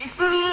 بسم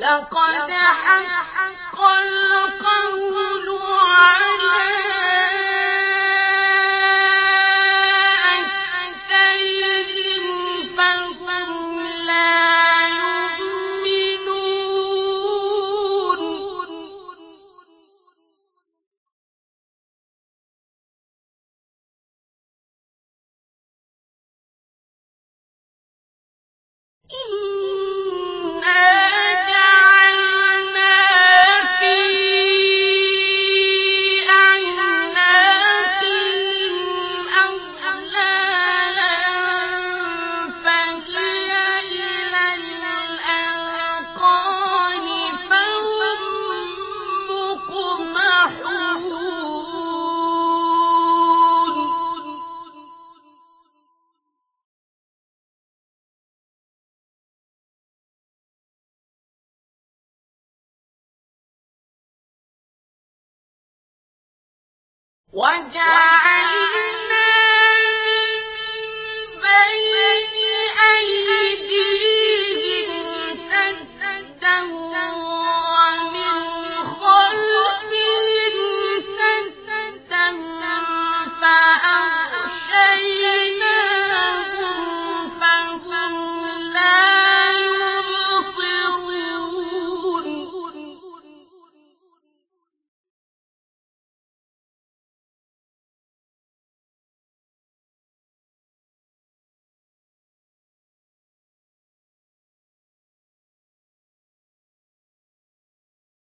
لقد حق القول على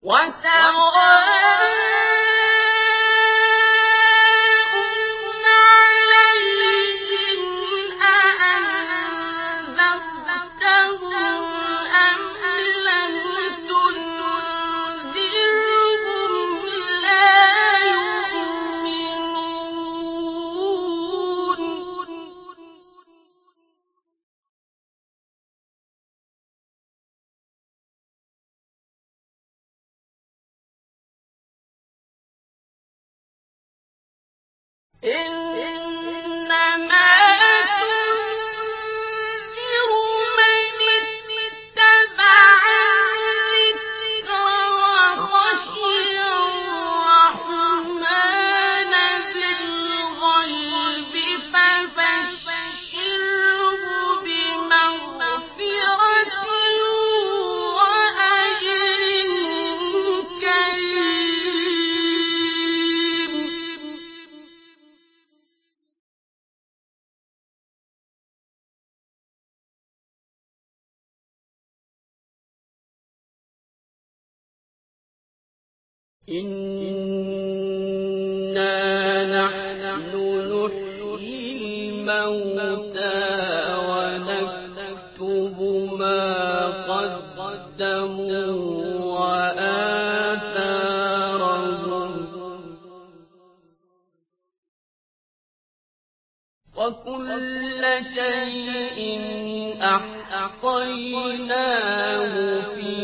وسواء وكل شيء أحصيناه في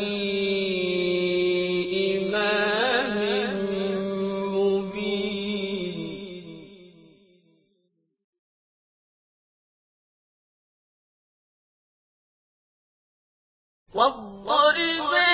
إمام مبين. واضرب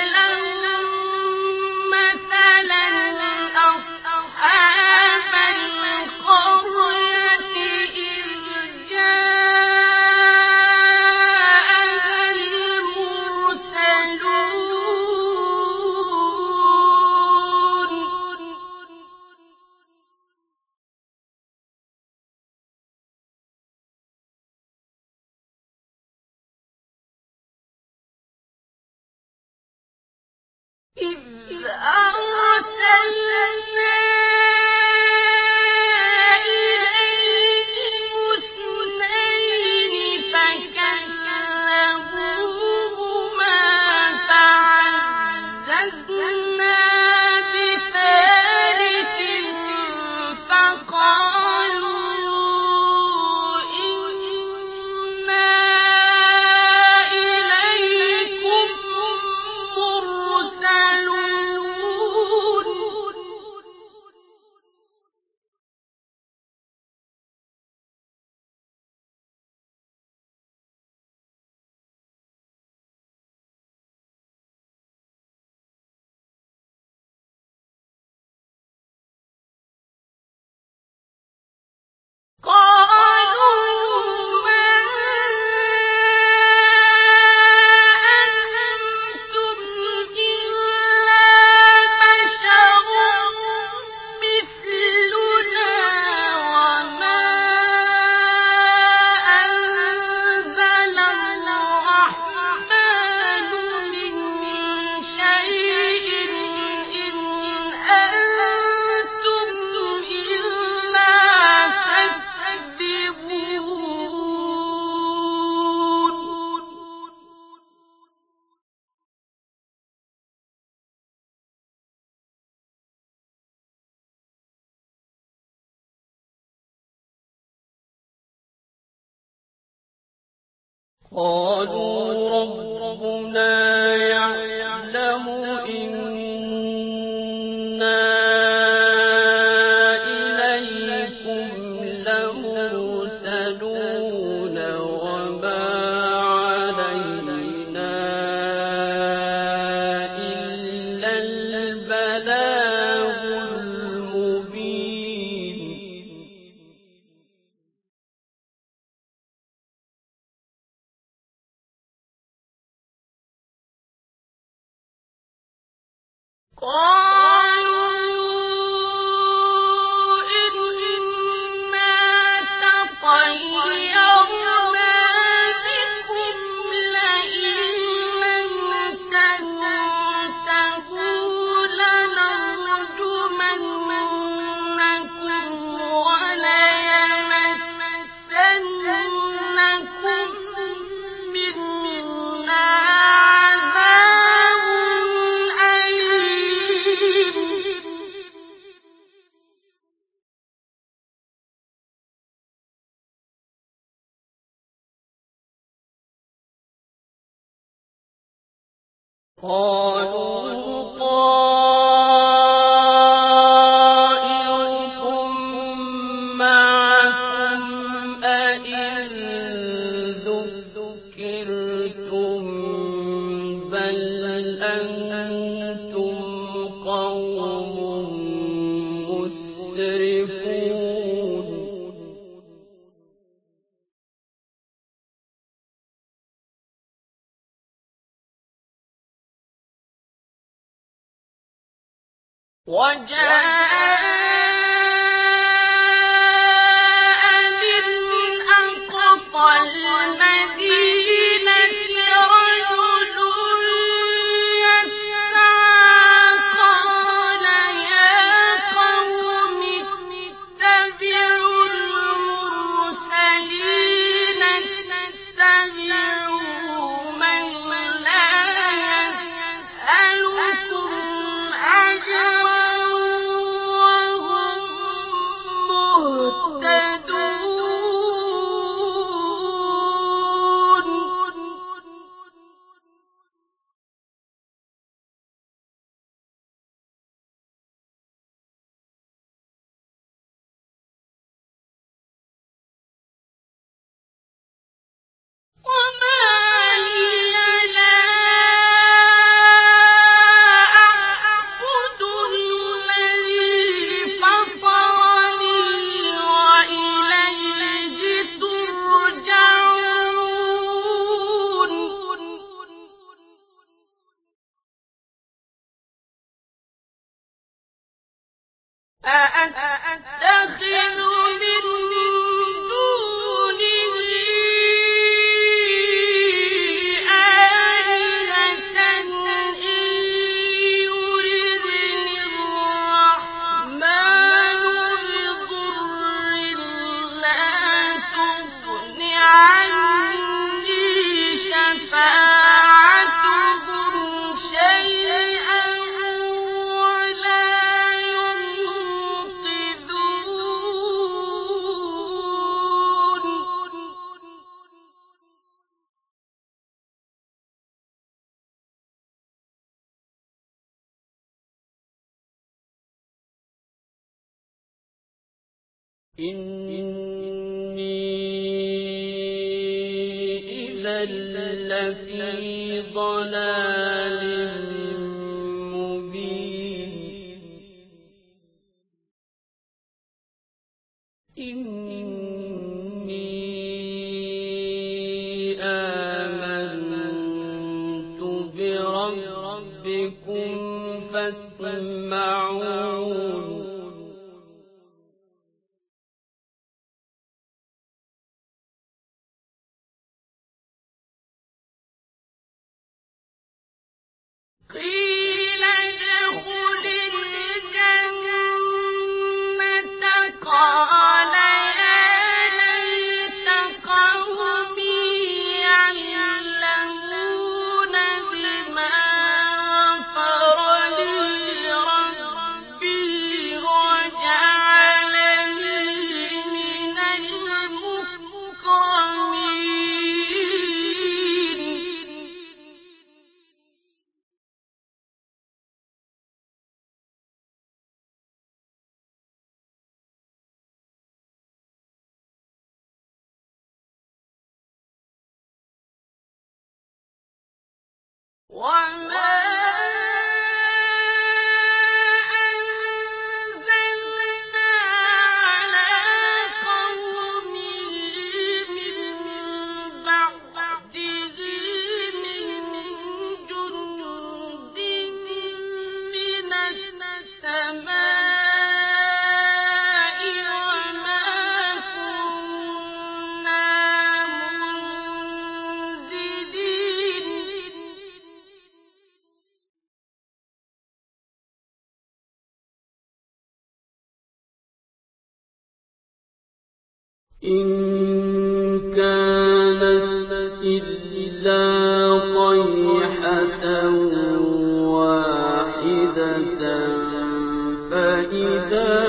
إذا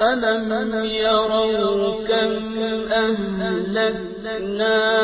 ألم يروا كم أهلكنا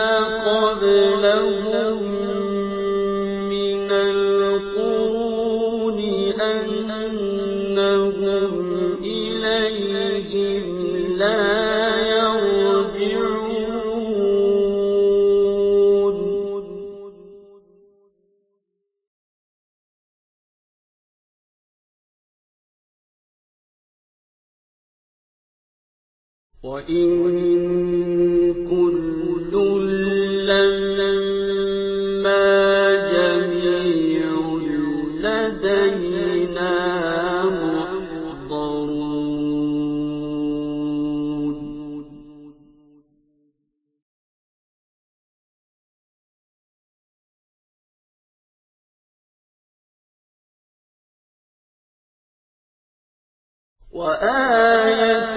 وآية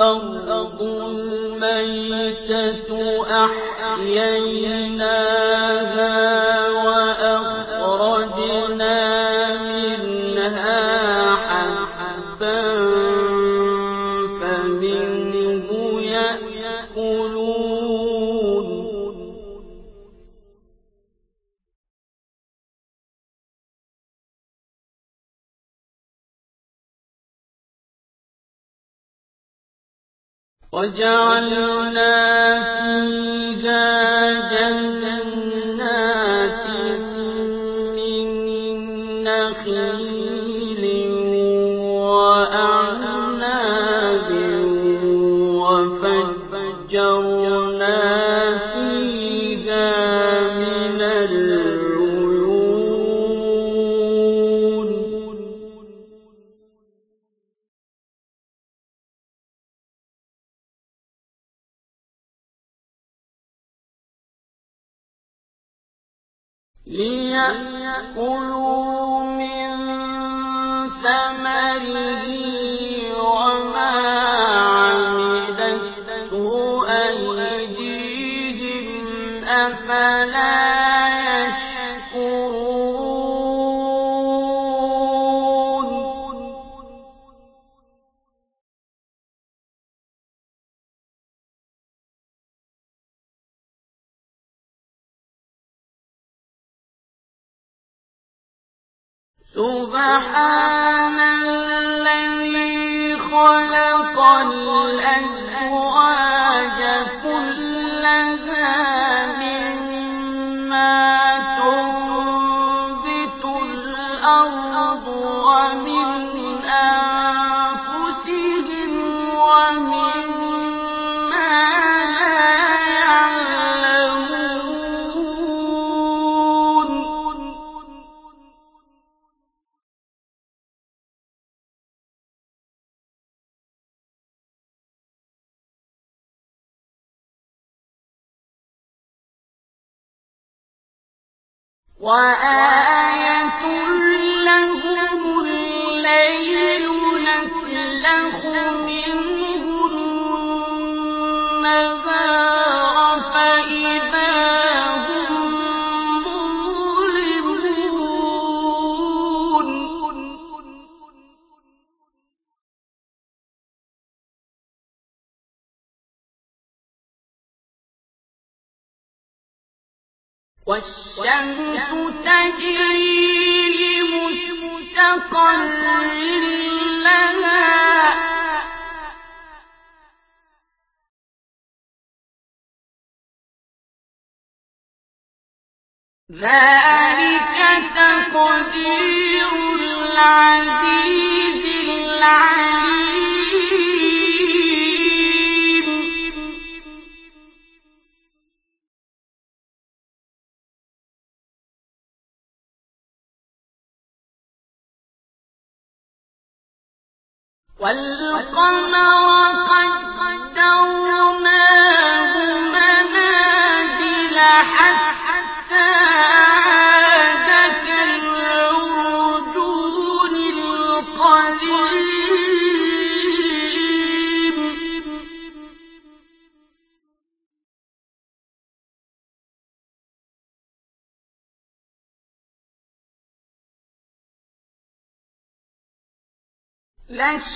الأرض الميتة وجعلنا سبحان الله وأن ذلك تقدير العزيز العليم. والقمر أشهد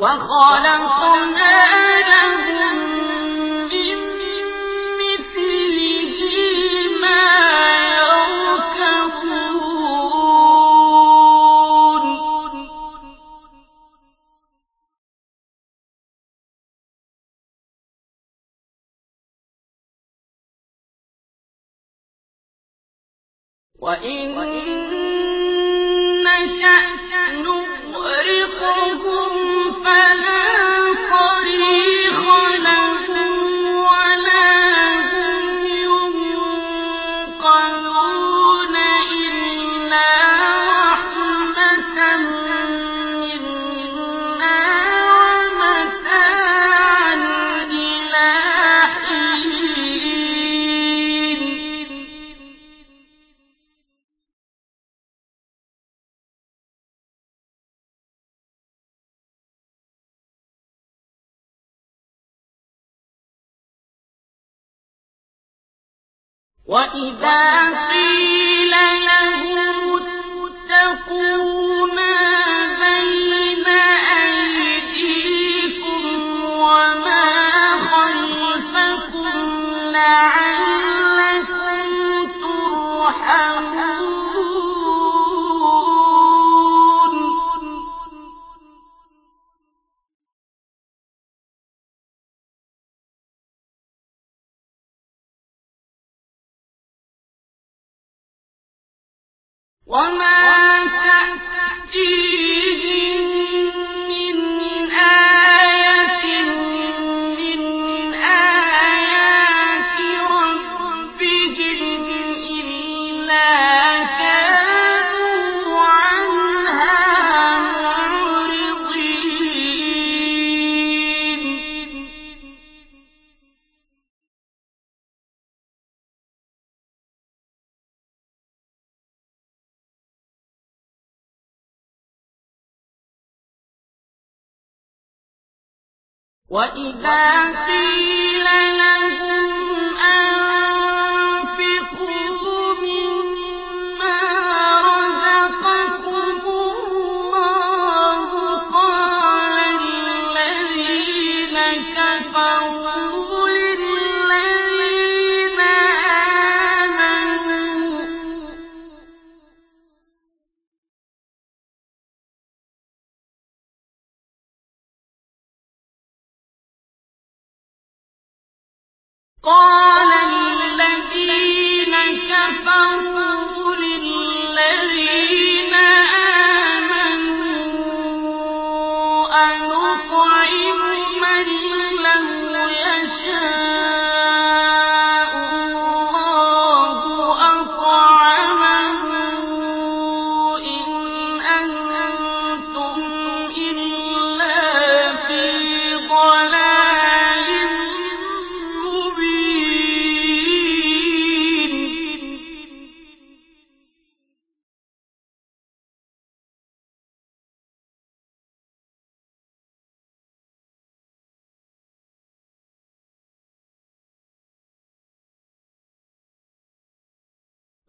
وخلق وما وإذا قيل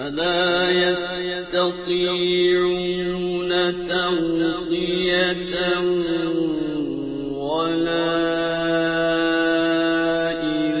فلا يستطيعون توصية ولا إلى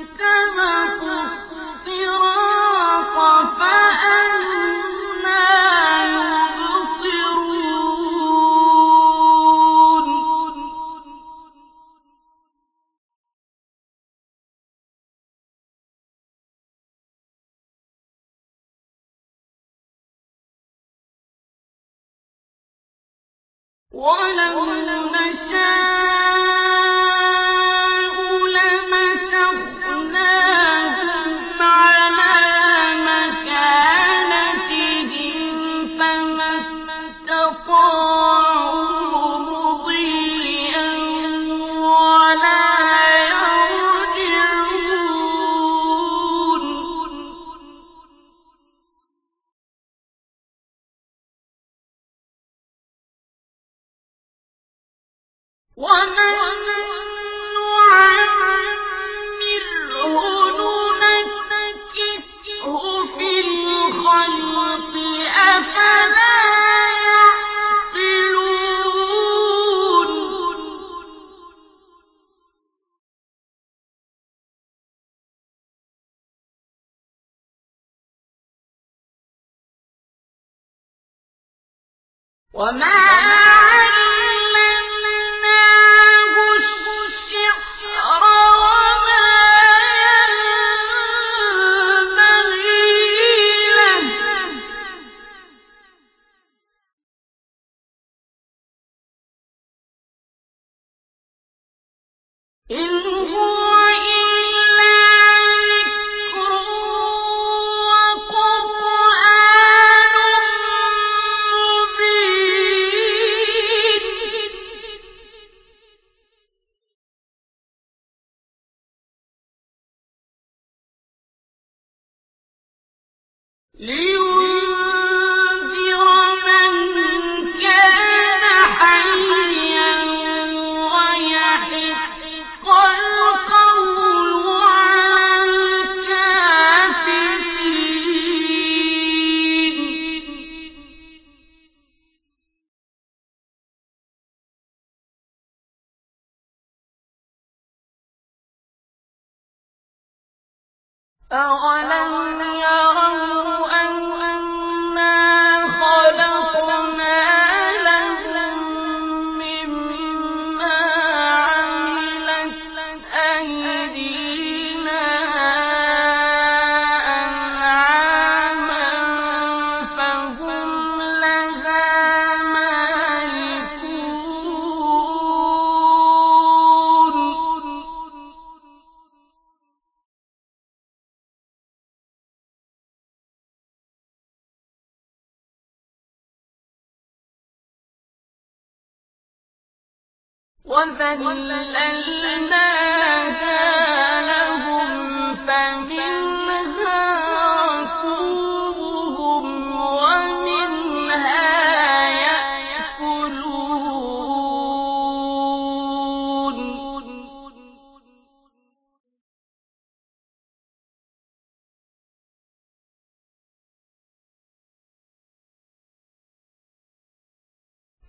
كما تفتح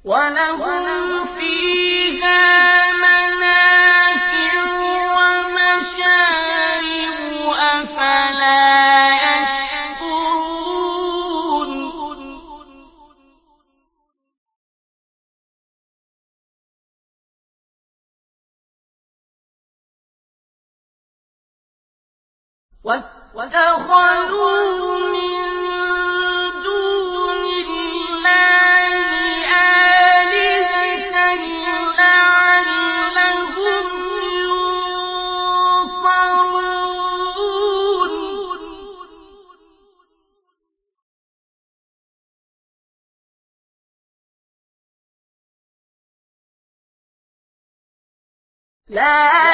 ولهم فيها منافع ومشارب أفلا يشكرون؟ واتقوا لا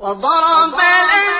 وضرب لنا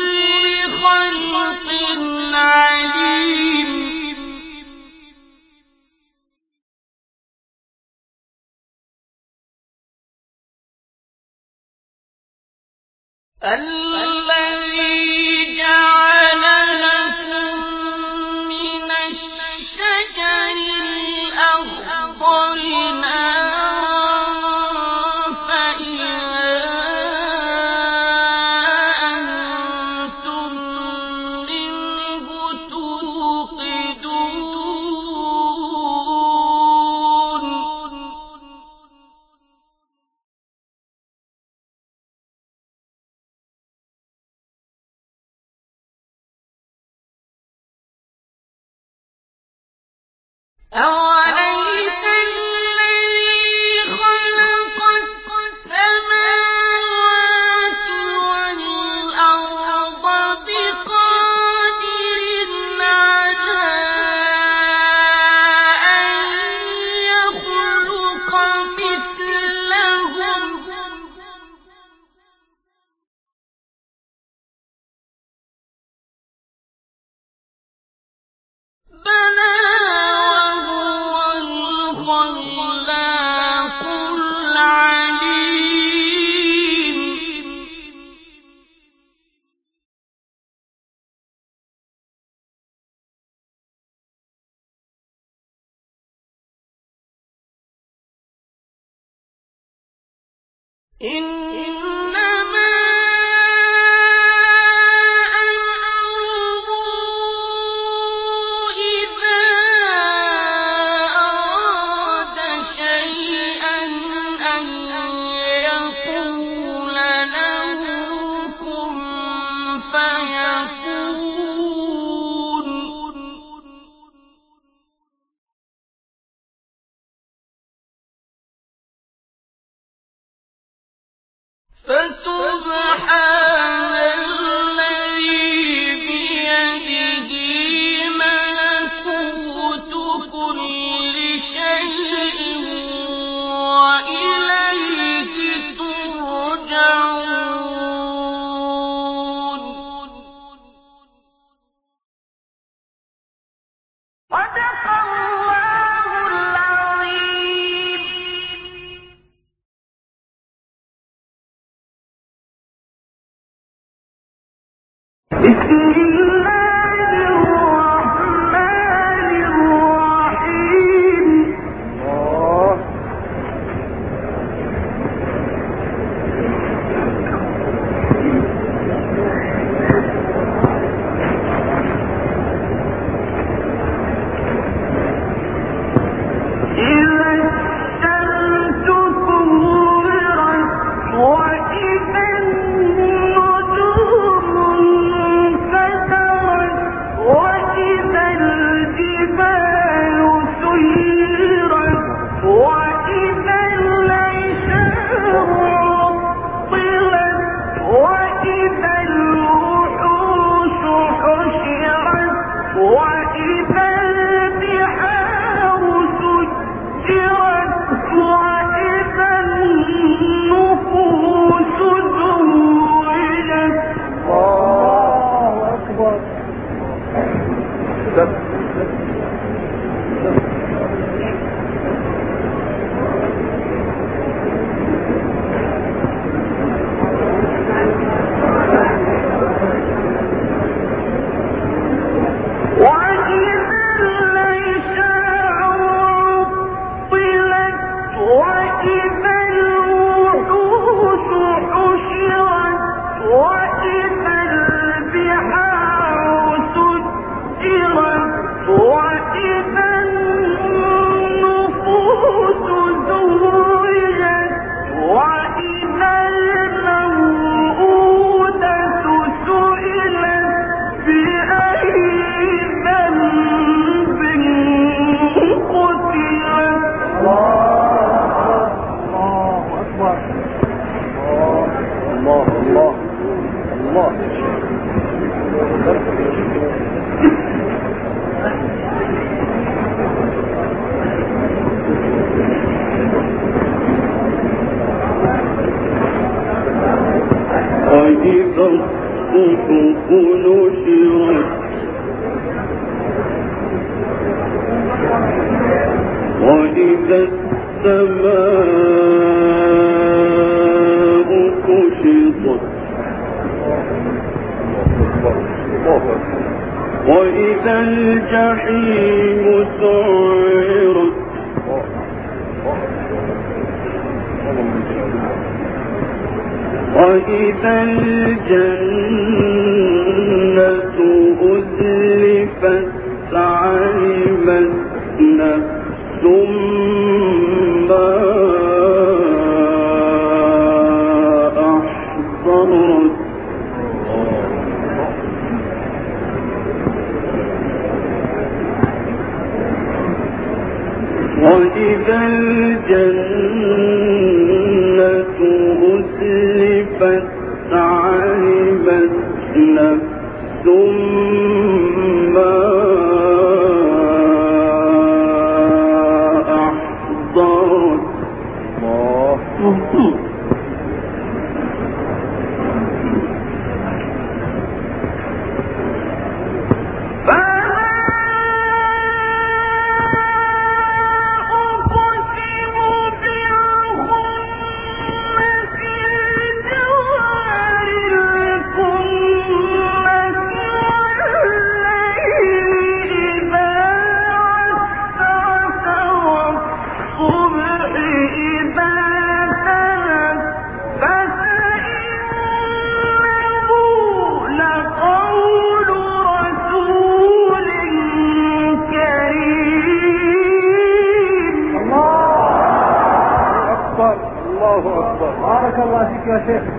الذي إن إذا وإذا السماء كشطت. وإذا الجحيم سعرت. وإذا الجنة أزلفت علمت نفس ما أحضرت. وإذا الجنة کی وجہ سے